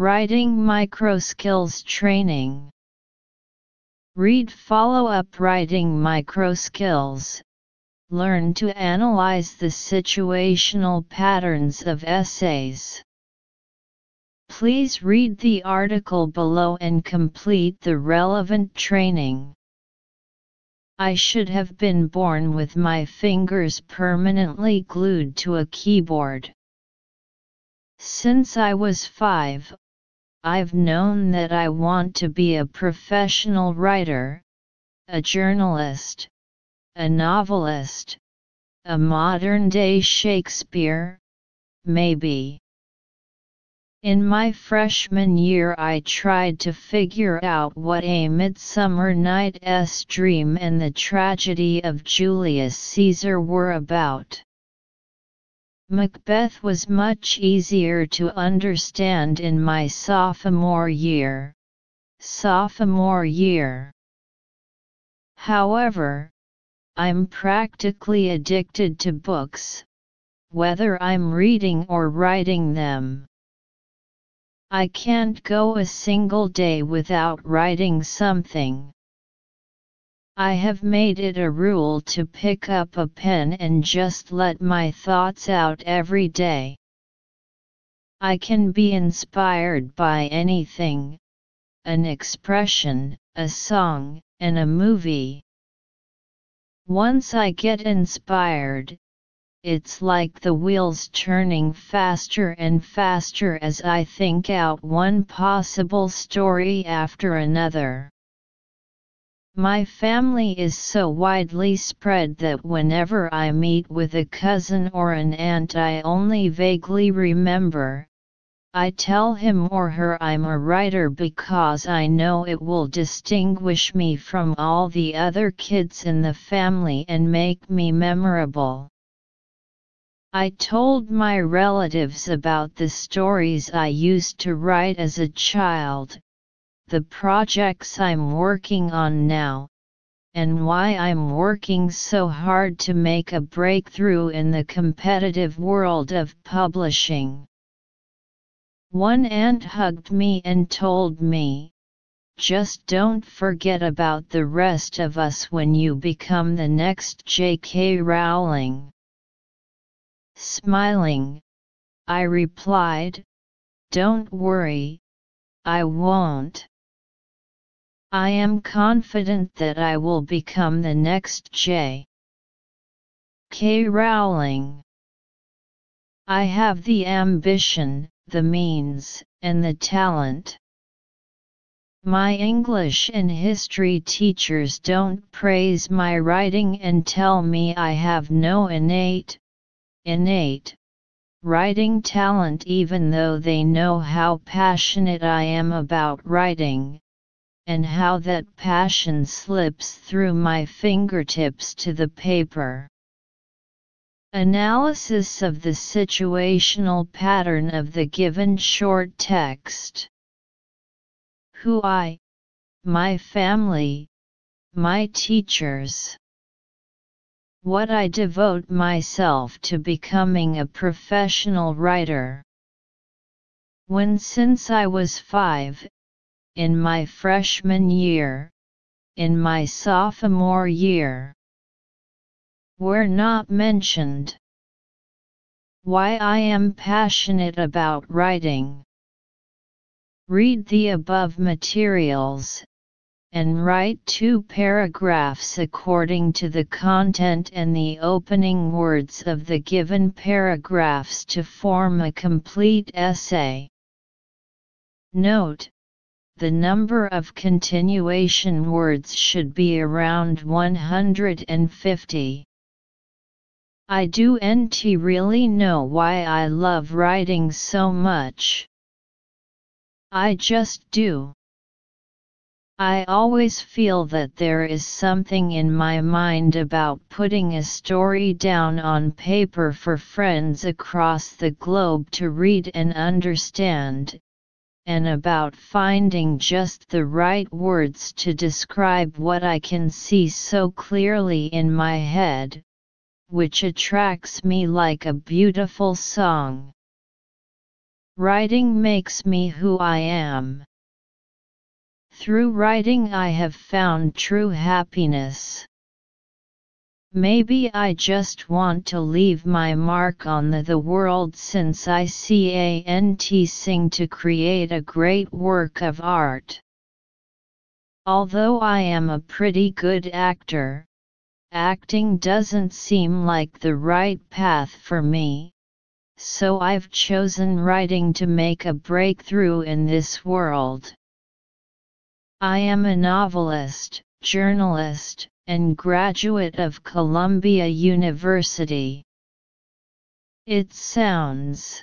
Writing Microskills Training Read follow-up writing microskills. Learn to analyze the situational patterns of essays. Please read the article below and complete the relevant training. I should have been born with my fingers permanently glued to a keyboard. Since I was five, I've known that I want to be a professional writer, a journalist, a novelist, a modern day Shakespeare, maybe. In my freshman year, I tried to figure out what A Midsummer Night's Dream and the tragedy of Julius Caesar were about. Macbeth was much easier to understand in my sophomore year. Sophomore year. However, I'm practically addicted to books, whether I'm reading or writing them. I can't go a single day without writing something. I have made it a rule to pick up a pen and just let my thoughts out every day. I can be inspired by anything an expression, a song, and a movie. Once I get inspired, it's like the wheels turning faster and faster as I think out one possible story after another. My family is so widely spread that whenever I meet with a cousin or an aunt I only vaguely remember. I tell him or her I'm a writer because I know it will distinguish me from all the other kids in the family and make me memorable. I told my relatives about the stories I used to write as a child, the projects I'm working on now, and why I'm working so hard to make a breakthrough in the competitive world of publishing. One aunt hugged me and told me, just don't forget about the rest of us when you become the next J.K. Rowling. Smiling, I replied, Don't worry, I won't. I am confident that I will become the next J. K. Rowling. I have the ambition, the means, and the talent. My English and history teachers don't praise my writing and tell me I have no innate, innate, writing talent even though they know how passionate I am about writing, and how that passion slips through my fingertips to the paper. Analysis of the situational pattern of the given short text. Who I, my family, my teachers. What I devote myself to becoming a professional writer. When since I was five, in my freshman year, in my sophomore year. Were not mentioned. Why I am passionate about writing. Read the above materials, and write two paragraphs according to the content and the opening words of the given paragraphs to form a complete essay. Note, the number of continuation words should be around 150. I do NT really know why I love writing so much. I just do. I always feel that there is something in my mind about putting a story down on paper for friends across the globe to read and understand, and about finding just the right words to describe what I can see so clearly in my head, which attracts me like a beautiful song. Writing makes me who I am. Through writing I have found true happiness. Maybe I just want to leave my mark on the, the world since I can't sing to create a great work of art. Although I am a pretty good actor, acting doesn't seem like the right path for me, so I've chosen writing to make a breakthrough in this world. I am a novelist, journalist, and graduate of Columbia University. It sounds